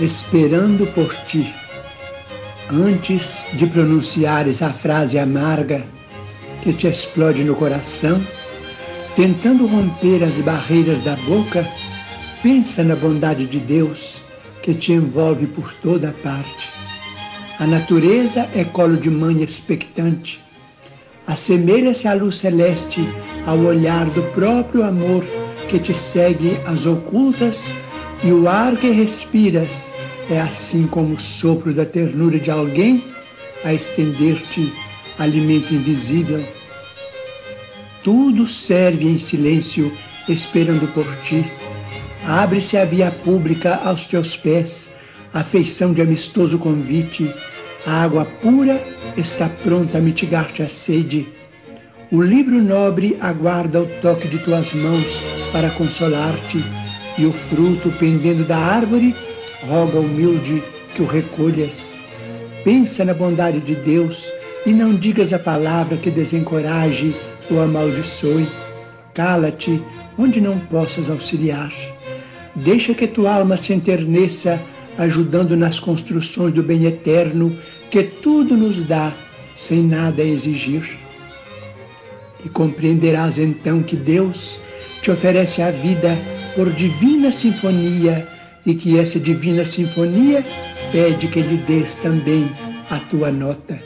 Esperando por ti. Antes de pronunciares a frase amarga que te explode no coração, tentando romper as barreiras da boca, pensa na bondade de Deus que te envolve por toda parte. A natureza é colo de mãe expectante. Assemelha-se à luz celeste ao olhar do próprio amor que te segue às ocultas e o ar que respiras é assim como o sopro da ternura de alguém a estender-te alimento invisível. Tudo serve em silêncio, esperando por ti. Abre-se a via pública aos teus pés, a feição de amistoso convite. A água pura está pronta a mitigar-te a sede. O livro nobre aguarda o toque de tuas mãos para consolar-te e o fruto pendendo da árvore, roga humilde que o recolhas. Pensa na bondade de Deus e não digas a palavra que desencoraje ou amaldiçoe. Cala-te onde não possas auxiliar. Deixa que tua alma se enterneça, ajudando nas construções do bem eterno que tudo nos dá, sem nada exigir. E compreenderás então que Deus te oferece a vida por divina sinfonia e que essa divina sinfonia pede que lhe des também a tua nota.